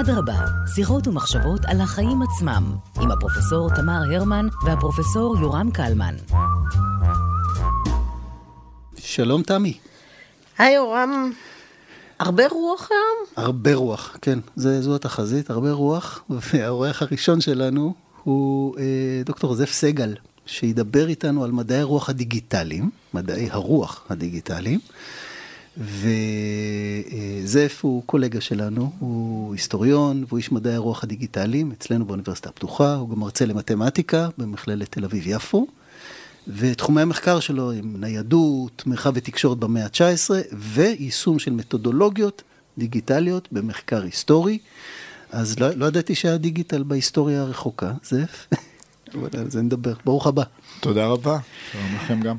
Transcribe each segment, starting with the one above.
אדרבה, שיחות ומחשבות על החיים עצמם, עם הפרופסור תמר הרמן והפרופסור יורם קלמן. שלום תמי. היי יורם, הרבה רוח היום? הרבה רוח, כן, זה, זו התחזית, הרבה רוח, והאורח הראשון שלנו הוא אה, דוקטור זף סגל, שידבר איתנו על מדעי הרוח הדיגיטליים, מדעי הרוח הדיגיטליים. וזף הוא קולגה שלנו, הוא היסטוריון והוא איש מדעי הרוח הדיגיטליים אצלנו באוניברסיטה הפתוחה, הוא גם מרצה למתמטיקה במכללת תל אביב-יפו, ותחומי המחקר שלו הם ניידות, מרחב ותקשורת במאה ה-19 ויישום של מתודולוגיות דיגיטליות במחקר היסטורי. אז לא, לא ידעתי שהיה דיגיטל בהיסטוריה הרחוקה, זף, אבל על זה נדבר. ברוך הבא. תודה רבה, שלום לכם גם.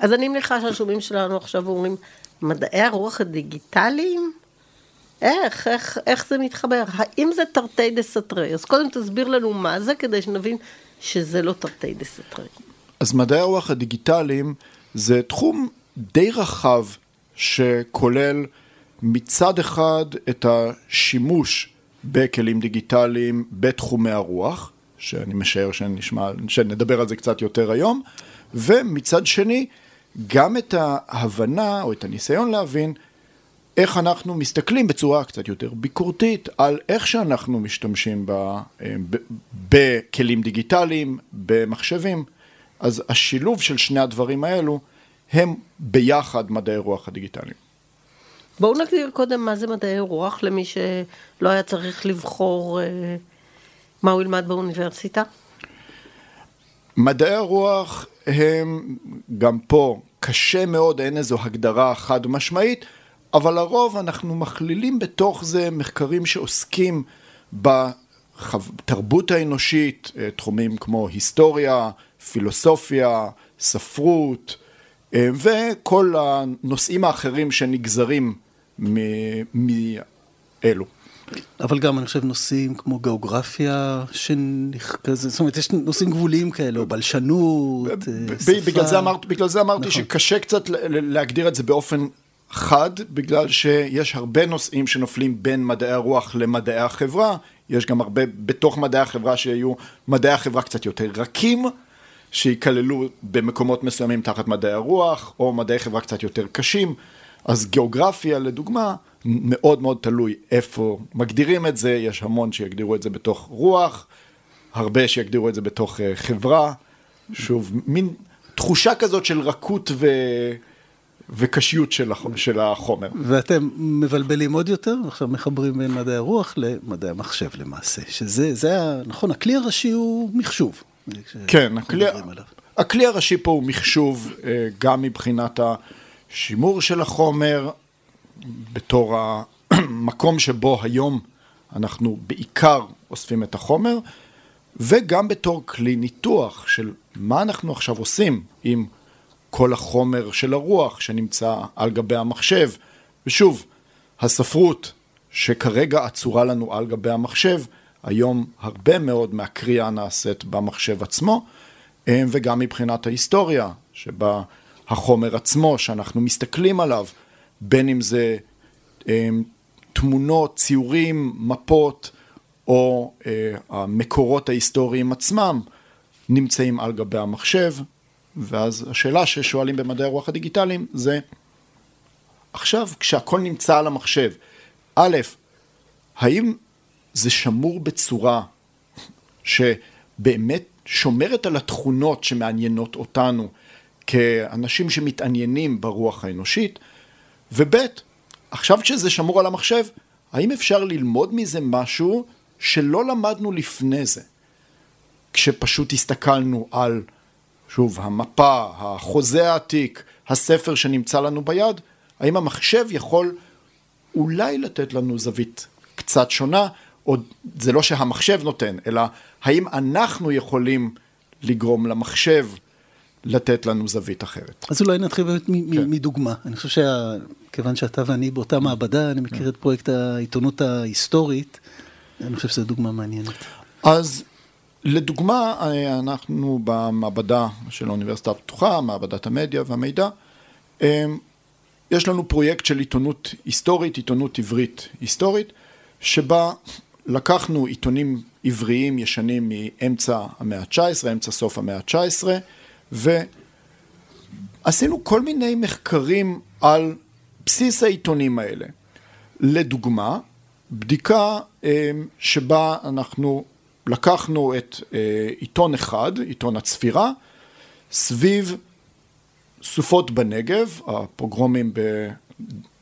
אז אני מניחה שהשומעים שלנו עכשיו אומרים, מדעי הרוח הדיגיטליים? איך, איך, איך זה מתחבר? האם זה תרתי דה סתרי? אז קודם תסביר לנו מה זה, כדי שנבין שזה לא תרתי דה סתרי. אז מדעי הרוח הדיגיטליים זה תחום די רחב שכולל מצד אחד את השימוש בכלים דיגיטליים בתחומי הרוח, שאני משער שנשמע, שנדבר על זה קצת יותר היום, ומצד שני גם את ההבנה או את הניסיון להבין איך אנחנו מסתכלים בצורה קצת יותר ביקורתית על איך שאנחנו משתמשים ב, אה, ב, בכלים דיגיטליים, במחשבים. אז השילוב של שני הדברים האלו הם ביחד מדעי רוח הדיגיטליים. בואו נגדיר קודם מה זה מדעי רוח למי שלא היה צריך לבחור אה, מה הוא ילמד באוניברסיטה. מדעי הרוח הם גם פה קשה מאוד, אין איזו הגדרה חד משמעית, אבל לרוב אנחנו מכלילים בתוך זה מחקרים שעוסקים בתרבות האנושית, אה, תחומים כמו היסטוריה, פילוסופיה, ספרות אה, וכל הנושאים האחרים שנגזרים מאלו. אבל גם אני חושב נושאים כמו גיאוגרפיה, שכזה, זאת אומרת יש נושאים גבוליים כאלה, או בלשנות, שפה. בגלל זה, אמרת, בגלל זה אמרתי נכון. שקשה קצת להגדיר את זה באופן חד, בגלל שיש הרבה נושאים שנופלים בין מדעי הרוח למדעי החברה, יש גם הרבה בתוך מדעי החברה שיהיו מדעי החברה קצת יותר רכים, שייכללו במקומות מסוימים תחת מדעי הרוח, או מדעי חברה קצת יותר קשים. אז גיאוגרפיה לדוגמה, מאוד מאוד תלוי איפה מגדירים את זה, יש המון שיגדירו את זה בתוך רוח, הרבה שיגדירו את זה בתוך uh, חברה, שוב, מין תחושה כזאת של רכות ו... וקשיות של, הח... של החומר. ואתם מבלבלים עוד יותר, עכשיו מחברים בין מדעי הרוח למדעי המחשב למעשה, שזה, זה, נכון, הכלי הראשי הוא מחשוב. כן, הכלי, הכלי הראשי פה הוא מחשוב, אה, גם מבחינת השימור של החומר, בתור המקום שבו היום אנחנו בעיקר אוספים את החומר, וגם בתור כלי ניתוח של מה אנחנו עכשיו עושים עם כל החומר של הרוח שנמצא על גבי המחשב. ושוב, הספרות שכרגע עצורה לנו על גבי המחשב, היום הרבה מאוד מהקריאה נעשית במחשב עצמו, וגם מבחינת ההיסטוריה, שבה החומר עצמו שאנחנו מסתכלים עליו, בין אם זה אה, תמונות, ציורים, מפות, או אה, המקורות ההיסטוריים עצמם, נמצאים על גבי המחשב, ואז השאלה ששואלים במדעי הרוח הדיגיטליים זה, עכשיו כשהכל נמצא על המחשב, א', האם זה שמור בצורה שבאמת שומרת על התכונות שמעניינות אותנו כאנשים שמתעניינים ברוח האנושית, וב', עכשיו כשזה שמור על המחשב, האם אפשר ללמוד מזה משהו שלא למדנו לפני זה? כשפשוט הסתכלנו על, שוב, המפה, החוזה העתיק, הספר שנמצא לנו ביד, האם המחשב יכול אולי לתת לנו זווית קצת שונה, או זה לא שהמחשב נותן, אלא האם אנחנו יכולים לגרום למחשב לתת לנו זווית אחרת. אז אולי נתחיל באמת כן. מדוגמה. אני חושב שכיוון שאתה ואני באותה מעבדה, אני מכיר כן. את פרויקט העיתונות ההיסטורית, אני חושב שזו דוגמה מעניינת. אז לדוגמה, אנחנו במעבדה של האוניברסיטה הפתוחה, מעבדת המדיה והמידע, אמ, יש לנו פרויקט של עיתונות היסטורית, עיתונות עברית היסטורית, שבה לקחנו עיתונים עבריים ישנים מאמצע המאה ה-19, אמצע סוף המאה ה-19, ועשינו כל מיני מחקרים על בסיס העיתונים האלה. לדוגמה, בדיקה אה, שבה אנחנו לקחנו את אה, עיתון אחד, עיתון הצפירה, סביב סופות בנגב, הפוגרומים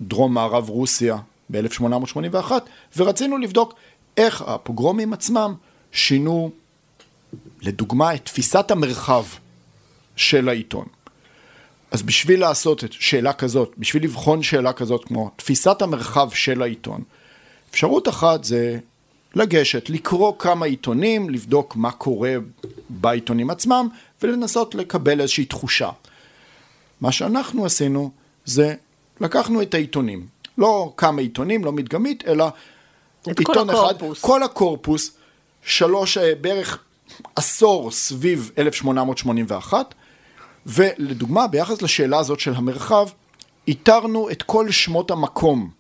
בדרום מערב רוסיה ב-1881, ורצינו לבדוק איך הפוגרומים עצמם שינו, לדוגמה, את תפיסת המרחב של העיתון. אז בשביל לעשות את שאלה כזאת, בשביל לבחון שאלה כזאת כמו תפיסת המרחב של העיתון, אפשרות אחת זה לגשת, לקרוא כמה עיתונים, לבדוק מה קורה בעיתונים עצמם ולנסות לקבל איזושהי תחושה. מה שאנחנו עשינו זה לקחנו את העיתונים, לא כמה עיתונים, לא מדגמית, אלא עיתון כל הקורפוס. אחד, כל הקורפוס, שלוש, אה, בערך עשור סביב 1881, ולדוגמה, ביחס לשאלה הזאת של המרחב, איתרנו את כל שמות המקום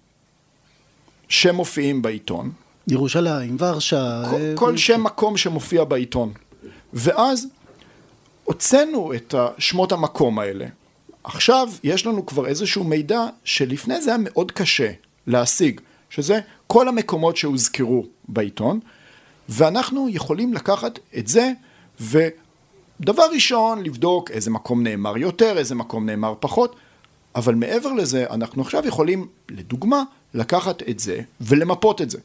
שמופיעים בעיתון. ירושלים, ורשה. כל, אה, כל שם מקום שמופיע בעיתון. ואז הוצאנו את שמות המקום האלה. עכשיו יש לנו כבר איזשהו מידע שלפני זה היה מאוד קשה להשיג, שזה כל המקומות שהוזכרו בעיתון, ואנחנו יכולים לקחת את זה ודבר ראשון לבדוק איזה מקום נאמר יותר, איזה מקום נאמר פחות, אבל מעבר לזה אנחנו עכשיו יכולים לדוגמה לקחת את זה ולמפות את זה.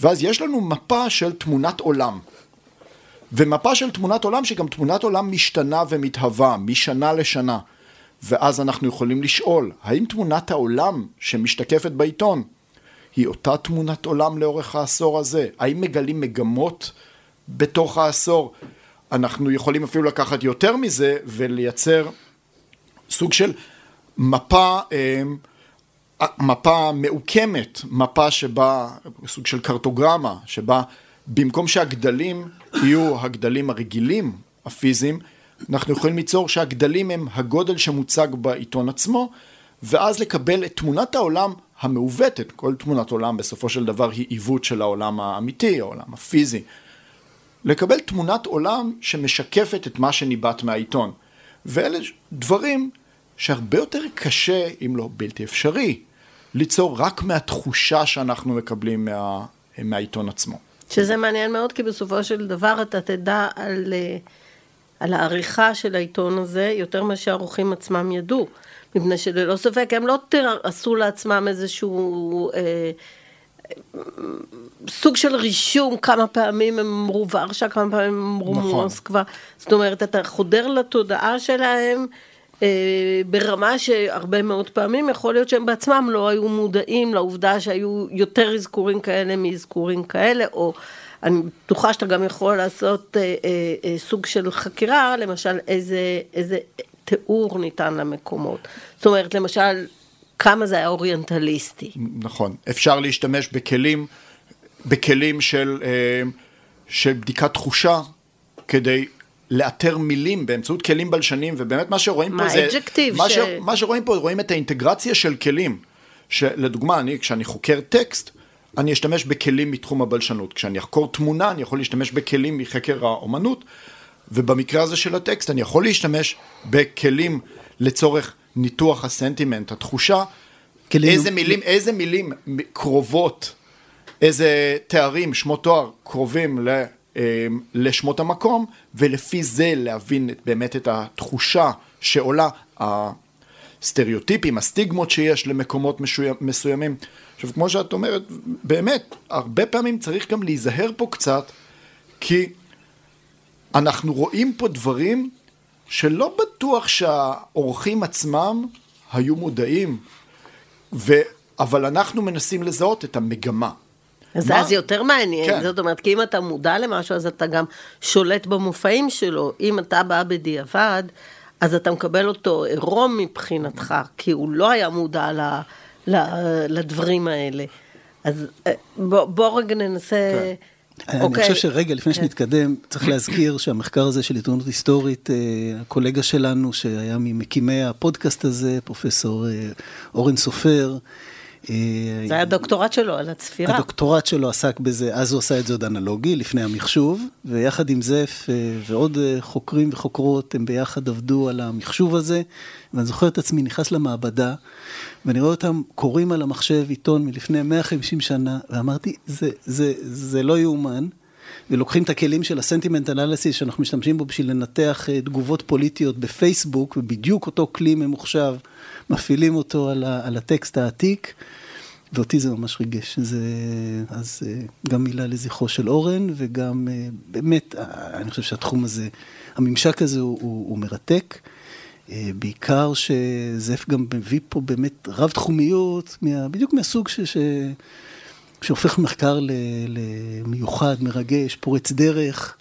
ואז יש לנו מפה של תמונת עולם. ומפה של תמונת עולם שגם תמונת עולם משתנה ומתהווה משנה לשנה. ואז אנחנו יכולים לשאול, האם תמונת העולם שמשתקפת בעיתון היא אותה תמונת עולם לאורך העשור הזה? האם מגלים מגמות בתוך העשור? אנחנו יכולים אפילו לקחת יותר מזה ולייצר סוג של מפה, אה, מפה מעוקמת, מפה שבה, סוג של קרטוגרמה, שבה במקום שהגדלים יהיו הגדלים הרגילים, הפיזיים, אנחנו יכולים ליצור שהגדלים הם הגודל שמוצג בעיתון עצמו, ואז לקבל את תמונת העולם המעוותת, כל תמונת עולם בסופו של דבר היא עיוות של העולם האמיתי, העולם הפיזי. לקבל תמונת עולם שמשקפת את מה שניבט מהעיתון. ואלה דברים שהרבה יותר קשה, אם לא בלתי אפשרי, ליצור רק מהתחושה שאנחנו מקבלים מה, מהעיתון עצמו. שזה מעניין מאוד, כי בסופו של דבר אתה תדע על, על העריכה של העיתון הזה יותר מה שהעורכים עצמם ידעו. מפני שללא ספק הם לא עשו לעצמם איזשהו אה, סוג של רישום, כמה פעמים הם אמרו ורשה, כמה פעמים הם אמרו נכון. מוסקבה. זאת אומרת, אתה חודר לתודעה שלהם. אה, ברמה שהרבה מאוד פעמים יכול להיות שהם בעצמם לא היו מודעים לעובדה שהיו יותר אזכורים כאלה מאזכורים כאלה, או אני בטוחה שאתה גם יכול לעשות אה, אה, אה, סוג של חקירה, למשל איזה, איזה תיאור ניתן למקומות. זאת אומרת, למשל, כמה זה היה אוריינטליסטי. נכון, אפשר להשתמש בכלים, בכלים של, אה, של בדיקת תחושה כדי לאתר מילים באמצעות כלים בלשנים, ובאמת מה שרואים מה, פה זה... מה, ש... ש... מה שרואים פה, רואים את האינטגרציה של כלים. שלדוגמה, אני, כשאני חוקר טקסט, אני אשתמש בכלים מתחום הבלשנות. כשאני אחקור תמונה, אני יכול להשתמש בכלים מחקר האומנות, ובמקרה הזה של הטקסט, אני יכול להשתמש בכלים לצורך ניתוח הסנטימנט, התחושה, כלים... איזה מילים, איזה מילים קרובות, איזה תארים, שמות תואר קרובים ל... אמ, לשמות המקום, ולפי זה להבין באמת את התחושה שעולה, הסטריאוטיפים, הסטיגמות שיש למקומות מסוימים. עכשיו, כמו שאת אומרת, באמת, הרבה פעמים צריך גם להיזהר פה קצת, כי אנחנו רואים פה דברים שלא בטוח שהאורחים עצמם היו מודעים, ו... אבל אנחנו מנסים לזהות את המגמה. אז מה? אז יותר מעניין, כן. זאת אומרת, כי אם אתה מודע למשהו, אז אתה גם שולט במופעים שלו. אם אתה בא בדיעבד, אז אתה מקבל אותו עירום מבחינתך, כי הוא לא היה מודע ל, ל, לדברים האלה. אז אה, בוא, בוא רגע ננסה... כן. אני אוקיי. חושב שרגע, לפני כן. שנתקדם, צריך להזכיר שהמחקר הזה של עיתונות היסטורית, אה, הקולגה שלנו, שהיה ממקימי הפודקאסט הזה, פרופסור אה, אורן סופר, זה היה הדוקטורט שלו על הצפירה. הדוקטורט שלו עסק בזה, אז הוא עשה את זה עוד אנלוגי, לפני המחשוב, ויחד עם זף אה, ועוד אה, חוקרים וחוקרות, הם ביחד עבדו על המחשוב הזה, ואני זוכר את עצמי נכנס למעבדה, ואני רואה אותם קוראים על המחשב עיתון מלפני 150 שנה, ואמרתי, זה, זה, זה לא יאומן. ולוקחים את הכלים של הסנטימנט אנליסיס שאנחנו משתמשים בו בשביל לנתח תגובות פוליטיות בפייסבוק, ובדיוק אותו כלי ממוחשב מפעילים אותו על, ה, על הטקסט העתיק, ואותי זה ממש ריגש. זה, אז אה, גם מילה לזכרו של אורן, וגם אה, באמת, אה, אני חושב שהתחום הזה, הממשק הזה הוא, הוא, הוא מרתק. בעיקר שזף גם מביא פה באמת רב תחומיות, בדיוק מהסוג ש, ש, שהופך מחקר למיוחד, מרגש, פורץ דרך,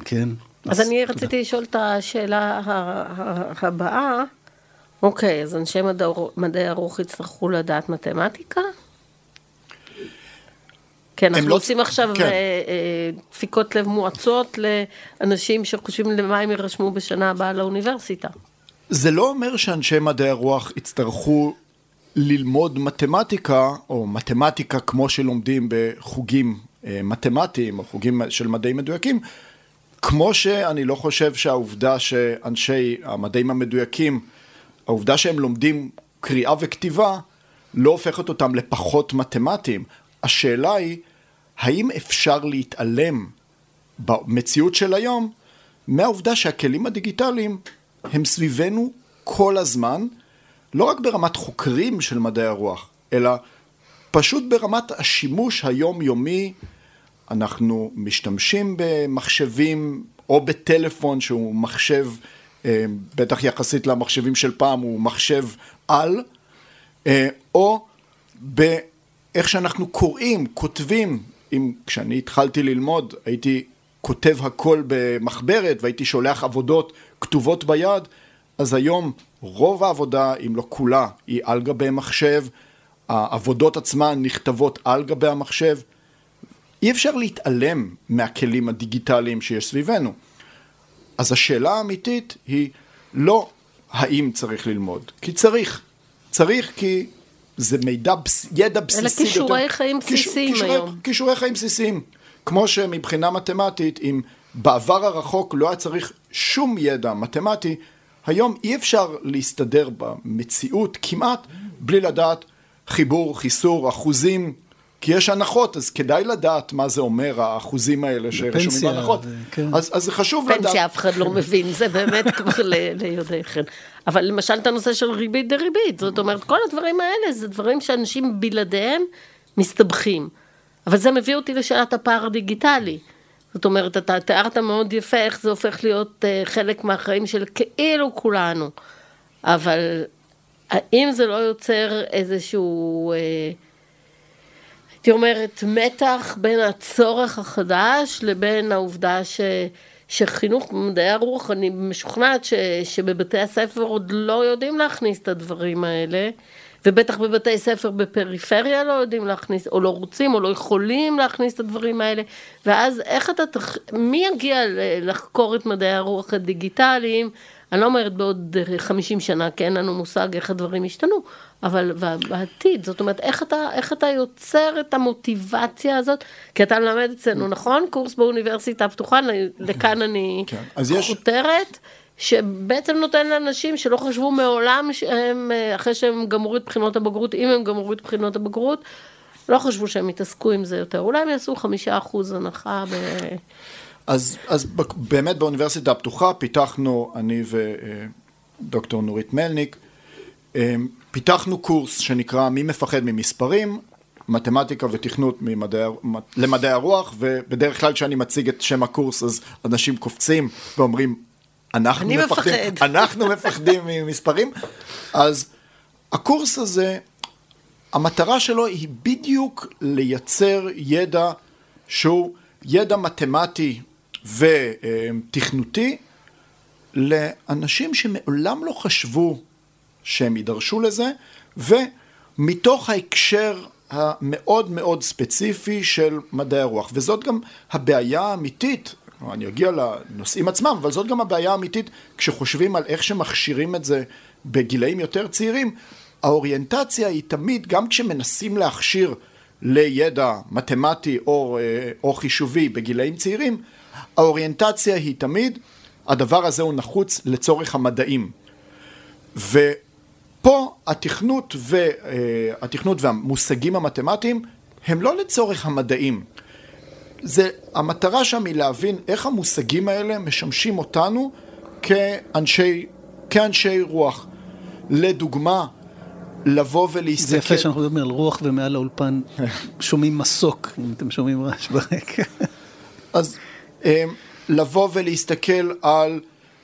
וכן. אז אני רציתי לשאול את השאלה הבאה. אוקיי, אז אנשי מדעי הרוח יצטרכו לדעת מתמטיקה? כן, אנחנו לא... עושים עכשיו כן. אה, אה, דפיקות לב מואצות לאנשים שחושבים למה הם יירשמו בשנה הבאה לאוניברסיטה. זה לא אומר שאנשי מדעי הרוח יצטרכו ללמוד מתמטיקה, או מתמטיקה כמו שלומדים בחוגים אה, מתמטיים, או חוגים של מדעים מדויקים, כמו שאני לא חושב שהעובדה שאנשי המדעים המדויקים, העובדה שהם לומדים קריאה וכתיבה, לא הופכת אותם לפחות מתמטיים. השאלה היא, האם אפשר להתעלם במציאות של היום מהעובדה שהכלים הדיגיטליים הם סביבנו כל הזמן, לא רק ברמת חוקרים של מדעי הרוח, אלא פשוט ברמת השימוש היומיומי אנחנו משתמשים במחשבים או בטלפון שהוא מחשב, אה, בטח יחסית למחשבים של פעם הוא מחשב על, אה, או באיך שאנחנו קוראים, כותבים, אם כשאני התחלתי ללמוד הייתי כותב הכל במחברת והייתי שולח עבודות כתובות ביד, אז היום רוב העבודה, אם לא כולה, היא על גבי מחשב, העבודות עצמן נכתבות על גבי המחשב, אי אפשר להתעלם מהכלים הדיגיטליים שיש סביבנו. אז השאלה האמיתית היא לא האם צריך ללמוד, כי צריך. צריך כי זה מידע, ידע בסיסי. אלה כישורי יותר, חיים בסיסיים כישור, היום. כישורי חיים בסיסיים. כמו שמבחינה מתמטית, אם בעבר הרחוק לא היה צריך שום ידע מתמטי, היום אי אפשר להסתדר במציאות כמעט בלי לדעת חיבור, חיסור, אחוזים, כי יש הנחות, אז כדאי לדעת מה זה אומר, האחוזים האלה שרשומים בהנחות. כן. אז, אז זה חשוב לדעת. פנסיה אף אחד לא מבין, זה באמת כבר ליודעי חן. אבל למשל את הנושא של ריבית דריבית, זאת אומרת, כל הדברים האלה זה דברים שאנשים בלעדיהם מסתבכים. אבל זה מביא אותי לשאלת הפער הדיגיטלי. זאת אומרת, אתה תיארת מאוד יפה איך זה הופך להיות uh, חלק מהחיים של כאילו כולנו. אבל האם זה לא יוצר איזשהו... Uh, הייתי אומרת, מתח בין הצורך החדש לבין העובדה ש, שחינוך במדעי הרוח, אני משוכנעת ש, שבבתי הספר עוד לא יודעים להכניס את הדברים האלה, ובטח בבתי ספר בפריפריה לא יודעים להכניס, או לא רוצים, או לא יכולים להכניס את הדברים האלה, ואז איך אתה, תח... מי יגיע לחקור את מדעי הרוח הדיגיטליים? אני לא אומרת בעוד 50 שנה, כי אין לנו מושג איך הדברים השתנו, אבל בעתיד, זאת אומרת, איך אתה, איך אתה יוצר את המוטיבציה הזאת? כי אתה מלמד אצלנו, נכון? קורס באוניברסיטה הפתוחה, לכאן אני כן. חותרת. יש... שבעצם נותן לאנשים שלא חשבו מעולם שהם, אחרי שהם גמרו את בחינות הבגרות, אם הם גמרו את בחינות הבגרות, לא חשבו שהם יתעסקו עם זה יותר. אולי הם יעשו חמישה אחוז הנחה ב... אז, אז באמת באוניברסיטה הפתוחה פיתחנו, אני ודוקטור נורית מלניק, אמ, פיתחנו קורס שנקרא מי מפחד ממספרים, מתמטיקה ותכנות ממדעי, למדעי הרוח, ובדרך כלל כשאני מציג את שם הקורס אז אנשים קופצים ואומרים, אנחנו מפחדים, מפחד. אנחנו מפחדים ממספרים, אז הקורס הזה, המטרה שלו היא בדיוק לייצר ידע שהוא ידע מתמטי ותכנותי לאנשים שמעולם לא חשבו שהם יידרשו לזה, ומתוך ההקשר המאוד מאוד ספציפי של מדעי הרוח. וזאת גם הבעיה האמיתית, אני אגיע לנושאים עצמם, אבל זאת גם הבעיה האמיתית כשחושבים על איך שמכשירים את זה בגילאים יותר צעירים. האוריינטציה היא תמיד, גם כשמנסים להכשיר לידע מתמטי או, אה, או חישובי בגילאים צעירים, האוריינטציה היא תמיד, הדבר הזה הוא נחוץ לצורך המדעים. ופה התכנות, ו, אה, התכנות והמושגים המתמטיים הם לא לצורך המדעים. זה, המטרה שם היא להבין איך המושגים האלה משמשים אותנו כאנשי, כאנשי רוח. לדוגמה, לבוא ולהסתכל... זה יפה שאנחנו מדברים על רוח ומעל האולפן שומעים מסוק, אם אתם שומעים רעש ברקע. אז אמ, לבוא ולהסתכל על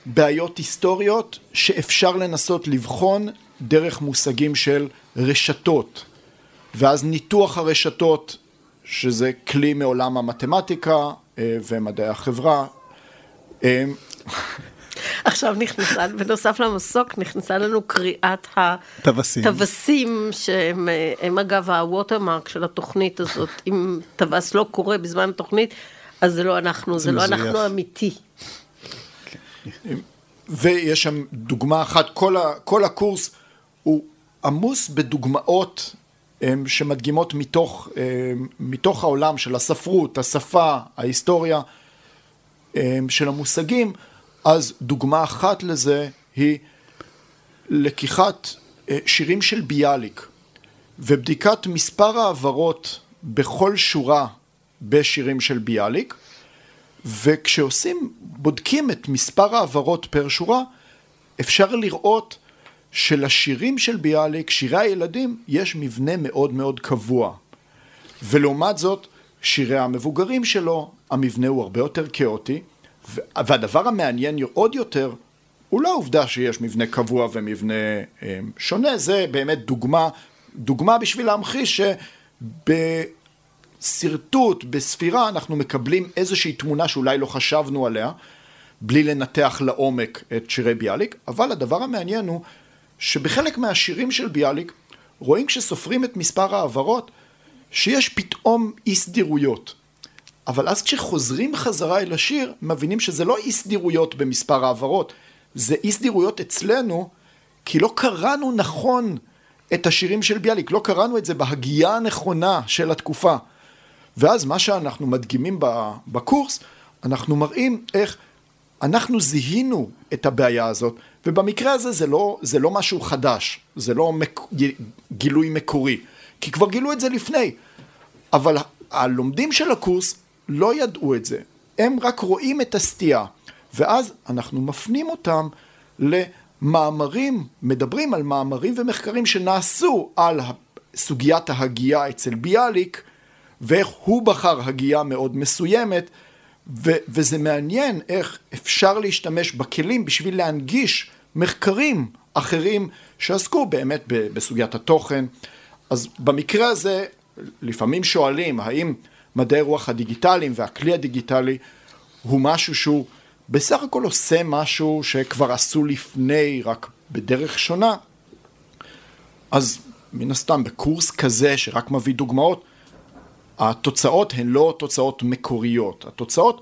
בעיות היסטוריות שאפשר לנסות לבחון דרך מושגים של רשתות. ואז ניתוח הרשתות, שזה כלי מעולם המתמטיקה אה, ומדעי החברה. אמ, עכשיו נכנסה, בנוסף למסוק, נכנסה לנו קריאת טווסים. הטווסים, שהם הם, אגב הווטרמרק של התוכנית הזאת. אם טווס לא קורה בזמן התוכנית, אז זה לא אנחנו, זה, זה לא אנחנו אמיתי. ויש שם דוגמה אחת, כל, ה, כל הקורס הוא עמוס בדוגמאות שמדגימות מתוך, מתוך העולם של הספרות, השפה, ההיסטוריה של המושגים. אז דוגמה אחת לזה היא לקיחת אה, שירים של ביאליק ובדיקת מספר העברות בכל שורה בשירים של ביאליק וכשעושים, בודקים את מספר העברות פר שורה אפשר לראות שלשירים של ביאליק, שירי הילדים, יש מבנה מאוד מאוד קבוע. ולעומת זאת שירי המבוגרים שלו, המבנה הוא הרבה יותר כאוטי והדבר המעניין עוד יותר, הוא לא העובדה שיש מבנה קבוע ומבנה אה, שונה, זה באמת דוגמה, דוגמה בשביל להמחיש שבשרטוט, בספירה, אנחנו מקבלים איזושהי תמונה שאולי לא חשבנו עליה, בלי לנתח לעומק את שירי ביאליק, אבל הדבר המעניין הוא שבחלק מהשירים של ביאליק רואים כשסופרים את מספר העברות שיש פתאום אי סדירויות. אבל אז כשחוזרים חזרה אל השיר, מבינים שזה לא אי סדירויות במספר העברות, זה אי סדירויות אצלנו, כי לא קראנו נכון את השירים של ביאליק, לא קראנו את זה בהגייה הנכונה של התקופה. ואז מה שאנחנו מדגימים בקורס, אנחנו מראים איך אנחנו זיהינו את הבעיה הזאת, ובמקרה הזה זה לא, זה לא משהו חדש, זה לא מק, גילוי מקורי, כי כבר גילו את זה לפני, אבל הלומדים של הקורס לא ידעו את זה, הם רק רואים את הסטייה, ואז אנחנו מפנים אותם למאמרים, מדברים על מאמרים ומחקרים שנעשו על סוגיית ההגייה אצל ביאליק, ואיך הוא בחר הגייה מאוד מסוימת, ו- וזה מעניין איך אפשר להשתמש בכלים בשביל להנגיש מחקרים אחרים שעסקו באמת בסוגיית התוכן. אז במקרה הזה לפעמים שואלים האם מדעי רוח הדיגיטליים והכלי הדיגיטלי הוא משהו שהוא בסך הכל עושה משהו שכבר עשו לפני, רק בדרך שונה. אז מן הסתם בקורס כזה שרק מביא דוגמאות, התוצאות הן לא תוצאות מקוריות, התוצאות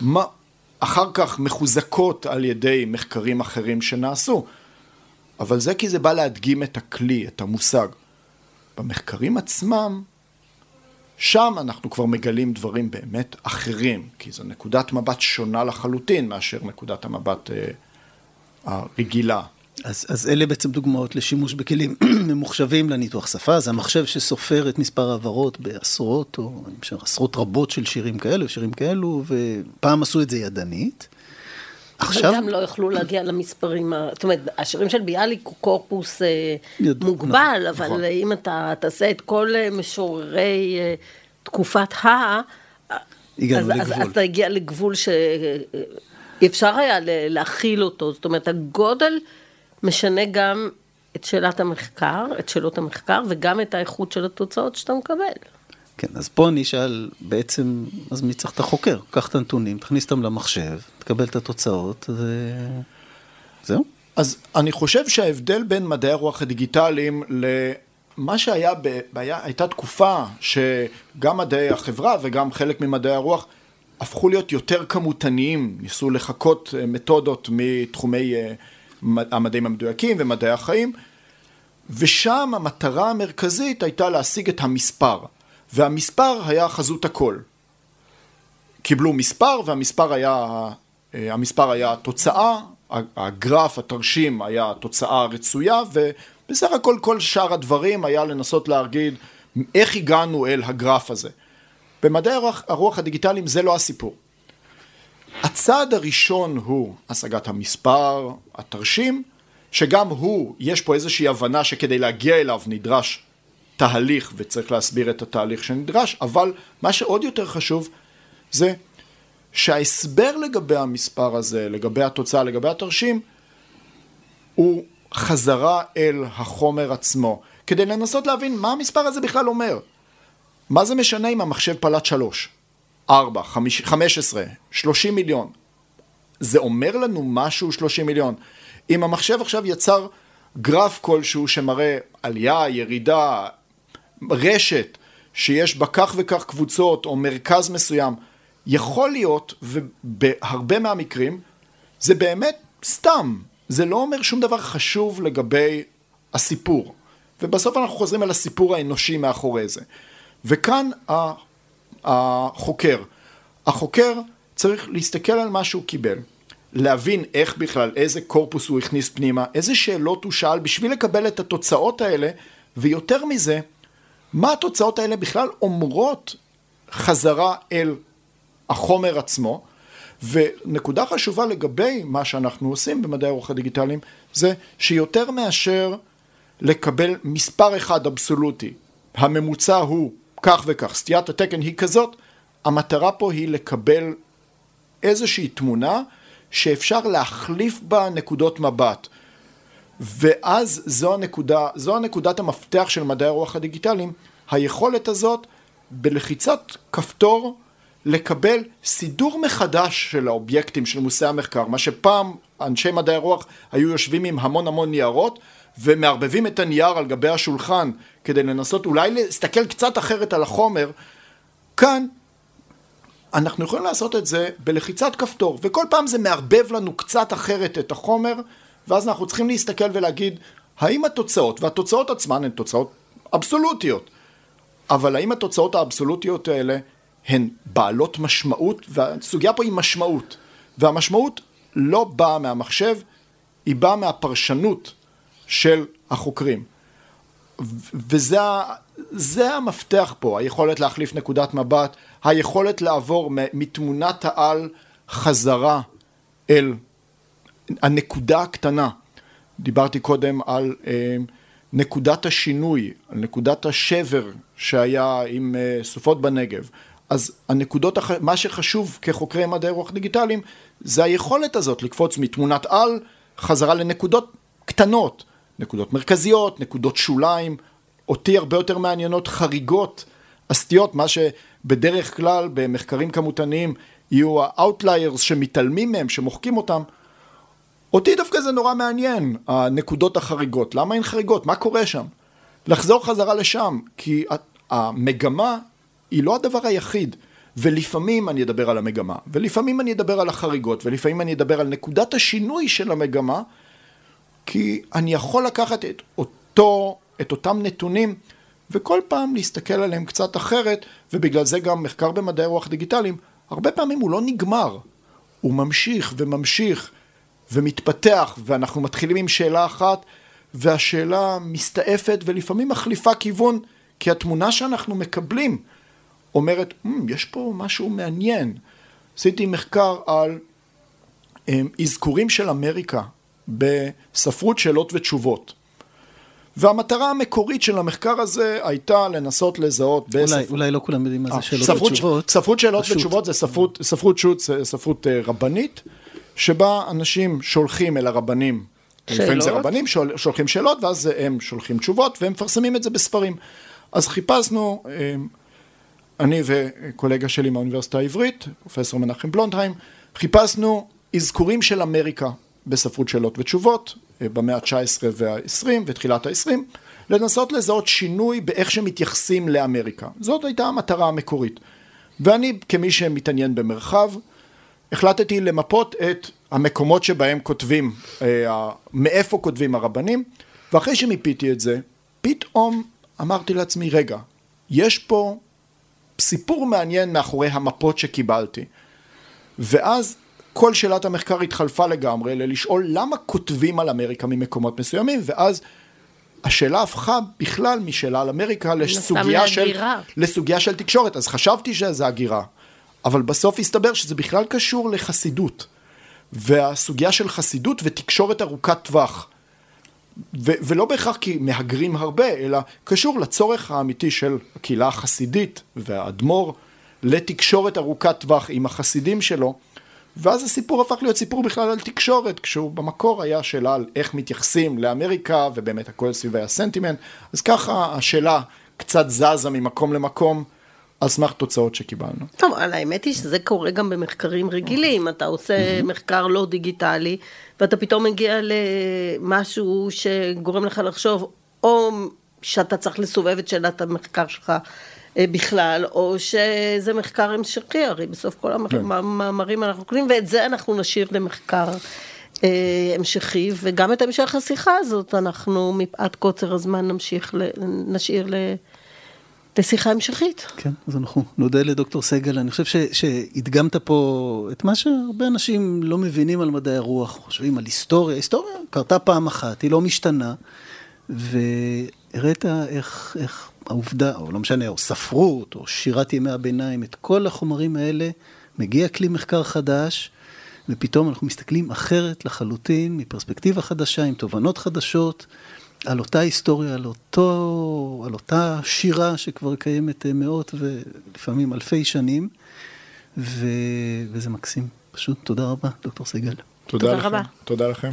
מה, אחר כך מחוזקות על ידי מחקרים אחרים שנעשו, אבל זה כי זה בא להדגים את הכלי, את המושג. במחקרים עצמם שם אנחנו כבר מגלים דברים באמת אחרים, כי זו נקודת מבט שונה לחלוטין מאשר נקודת המבט אה, הרגילה. אז, אז אלה בעצם דוגמאות לשימוש בכלים ממוחשבים לניתוח שפה, זה המחשב שסופר את מספר העברות בעשרות או עשרות רבות של שירים כאלו, שירים כאלו, ופעם עשו את זה ידנית. עכשיו... וגם לא יכלו להגיע למספרים, זאת אומרת, השירים של ביאליק הוא קורפוס אה, יד... מוגבל, נכון, אבל נכון. אם אתה תעשה את כל אה, משוררי אה, תקופת ה... אז, אז, אז אתה הגיע לגבול שאי אפשר היה להכיל אותו, זאת אומרת, הגודל משנה גם את שאלת המחקר, את שאלות המחקר, וגם את האיכות של התוצאות שאתה מקבל. כן, אז פה אני אשאל בעצם, אז מי צריך את החוקר? קח את הנתונים, תכניס אותם למחשב, תקבל את התוצאות, וזהו. אז אני חושב שההבדל בין מדעי הרוח הדיגיטליים למה שהיה, היה, הייתה תקופה שגם מדעי החברה וגם חלק ממדעי הרוח הפכו להיות יותר כמותניים, ניסו לחקות אה, מתודות מתחומי אה, המדעים המדויקים ומדעי החיים, ושם המטרה המרכזית הייתה להשיג את המספר, והמספר היה חזות הכל. קיבלו מספר והמספר היה, המספר היה התוצאה, הגרף, התרשים היה התוצאה הרצויה ובסך הכל כל שאר הדברים היה לנסות להגיד איך הגענו אל הגרף הזה. במדעי הרוח, הרוח הדיגיטליים זה לא הסיפור. הצעד הראשון הוא השגת המספר, התרשים, שגם הוא, יש פה איזושהי הבנה שכדי להגיע אליו נדרש תהליך וצריך להסביר את התהליך שנדרש, אבל מה שעוד יותר חשוב זה שההסבר לגבי המספר הזה, לגבי התוצאה, לגבי התרשים, הוא חזרה אל החומר עצמו, כדי לנסות להבין מה המספר הזה בכלל אומר. מה זה משנה אם המחשב פלט שלוש, ארבע, חמש עשרה, שלושים מיליון? זה אומר לנו משהו שלושים מיליון. אם המחשב עכשיו יצר גרף כלשהו שמראה עלייה, ירידה, רשת שיש בה כך וכך קבוצות או מרכז מסוים, יכול להיות, ובהרבה מהמקרים, זה באמת סתם, זה לא אומר שום דבר חשוב לגבי הסיפור. ובסוף אנחנו חוזרים אל הסיפור האנושי מאחורי זה. וכאן החוקר, החוקר צריך להסתכל על מה שהוא קיבל, להבין איך בכלל, איזה קורפוס הוא הכניס פנימה, איזה שאלות הוא שאל בשביל לקבל את התוצאות האלה, ויותר מזה, מה התוצאות האלה בכלל אומרות חזרה אל החומר עצמו, ונקודה חשובה לגבי מה שאנחנו עושים במדעי הרוח הדיגיטליים, זה שיותר מאשר לקבל מספר אחד אבסולוטי, הממוצע הוא כך וכך, סטיית התקן היא כזאת, המטרה פה היא לקבל איזושהי תמונה שאפשר להחליף בה נקודות מבט. ואז זו הנקודה, זו הנקודת המפתח של מדעי הרוח הדיגיטליים, היכולת הזאת בלחיצת כפתור לקבל סידור מחדש של האובייקטים של מושאי המחקר, מה שפעם אנשי מדעי הרוח היו יושבים עם המון המון ניירות ומערבבים את הנייר על גבי השולחן כדי לנסות אולי להסתכל קצת אחרת על החומר, כאן אנחנו יכולים לעשות את זה בלחיצת כפתור, וכל פעם זה מערבב לנו קצת אחרת את החומר, ואז אנחנו צריכים להסתכל ולהגיד, האם התוצאות, והתוצאות עצמן הן תוצאות אבסולוטיות, אבל האם התוצאות האבסולוטיות האלה הן בעלות משמעות, והסוגיה פה היא משמעות, והמשמעות לא באה מהמחשב, היא באה מהפרשנות של החוקרים. וזה המפתח פה, היכולת להחליף נקודת מבט, היכולת לעבור מתמונת העל חזרה אל הנקודה הקטנה. דיברתי קודם על אה, נקודת השינוי, על נקודת השבר שהיה עם אה, סופות בנגב. אז הנקודות, מה שחשוב כחוקרי מדעי רוח דיגיטליים זה היכולת הזאת לקפוץ מתמונת על חזרה לנקודות קטנות, נקודות מרכזיות, נקודות שוליים, אותי הרבה יותר מעניינות חריגות, הסטיות, מה שבדרך כלל במחקרים כמותניים יהיו ה-outliers שמתעלמים מהם, שמוחקים אותם, אותי דווקא זה נורא מעניין, הנקודות החריגות. למה אין חריגות? מה קורה שם? לחזור חזרה לשם, כי המגמה היא לא הדבר היחיד. ולפעמים אני אדבר על המגמה, ולפעמים אני אדבר על החריגות, ולפעמים אני אדבר על נקודת השינוי של המגמה, כי אני יכול לקחת את אותו, את אותם נתונים, וכל פעם להסתכל עליהם קצת אחרת, ובגלל זה גם מחקר במדעי רוח דיגיטליים, הרבה פעמים הוא לא נגמר, הוא ממשיך וממשיך ומתפתח, ואנחנו מתחילים עם שאלה אחת, והשאלה מסתעפת ולפעמים מחליפה כיוון, כי התמונה שאנחנו מקבלים אומרת, mm, יש פה משהו מעניין. עשיתי מחקר על um, אזכורים של אמריקה בספרות שאלות ותשובות. והמטרה המקורית של המחקר הזה הייתה לנסות לזהות בספרות... אולי, אולי לא כולם יודעים מה זה אה, שאלות ספרות, ותשובות. ספרות שאלות פשוט. ותשובות זה ספרות, ספרות שו"ת, ספרות אה, רבנית, שבה אנשים שולחים אל הרבנים, שאלות? לפעמים זה רבנים, שול, שולחים שאלות, ואז הם שולחים תשובות, והם מפרסמים את זה בספרים. אז חיפשנו, אה, אני וקולגה שלי מהאוניברסיטה העברית, פרופסור מנחם בלונדהיים, חיפשנו אזכורים של אמריקה בספרות שאלות ותשובות אה, במאה ה-19 וה-20 ותחילת ה-20 לנסות לזהות שינוי באיך שמתייחסים לאמריקה. זאת הייתה המטרה המקורית. ואני כמי שמתעניין במרחב החלטתי למפות את המקומות שבהם כותבים, אה, מאיפה כותבים הרבנים ואחרי שמיפיתי את זה, פתאום אמרתי לעצמי, רגע, יש פה סיפור מעניין מאחורי המפות שקיבלתי. ואז כל שאלת המחקר התחלפה לגמרי ללשאול למה כותבים על אמריקה ממקומות מסוימים, ואז השאלה הפכה בכלל משאלה על אמריקה לסוגיה של, לסוגיה של תקשורת, אז חשבתי שזה הגירה, אבל בסוף הסתבר שזה בכלל קשור לחסידות, והסוגיה של חסידות ותקשורת ארוכת טווח. ו- ולא בהכרח כי מהגרים הרבה, אלא קשור לצורך האמיתי של הקהילה החסידית והאדמו"ר לתקשורת ארוכת טווח עם החסידים שלו, ואז הסיפור הפך להיות סיפור בכלל על תקשורת, כשהוא במקור היה שאלה על איך מתייחסים לאמריקה, ובאמת הכל סביבי הסנטימנט, אז ככה השאלה קצת זזה ממקום למקום. על סמך תוצאות שקיבלנו. טוב, אבל האמת היא שזה קורה גם במחקרים רגילים, אתה עושה מחקר לא דיגיטלי, ואתה פתאום מגיע למשהו שגורם לך לחשוב, או שאתה צריך לסובב את שאלת המחקר שלך בכלל, או שזה מחקר המשכי, הרי בסוף כל כן. המאמרים אנחנו קוראים, ואת זה אנחנו נשאיר למחקר. אה, המשכי, וגם את המשך השיחה הזאת אנחנו מפאת קוצר הזמן נמשיך, נשאיר לשיחה המשכית. כן, אז אנחנו נודה לדוקטור סגל. אני חושב ש, שהדגמת פה את מה שהרבה אנשים לא מבינים על מדעי הרוח, חושבים על היסטוריה. היסטוריה קרתה פעם אחת, היא לא משתנה, והראית איך, איך העובדה, או לא משנה, או ספרות, או שירת ימי הביניים, את כל החומרים האלה, מגיע כלי מחקר חדש, ופתאום אנחנו מסתכלים אחרת לחלוטין, מפרספקטיבה חדשה, עם תובנות חדשות. על אותה היסטוריה, על, אותו, על אותה שירה שכבר קיימת מאות ולפעמים אלפי שנים, ו, וזה מקסים. פשוט תודה רבה, דוקטור סיגל. תודה, תודה לכם. רבה. תודה לכם.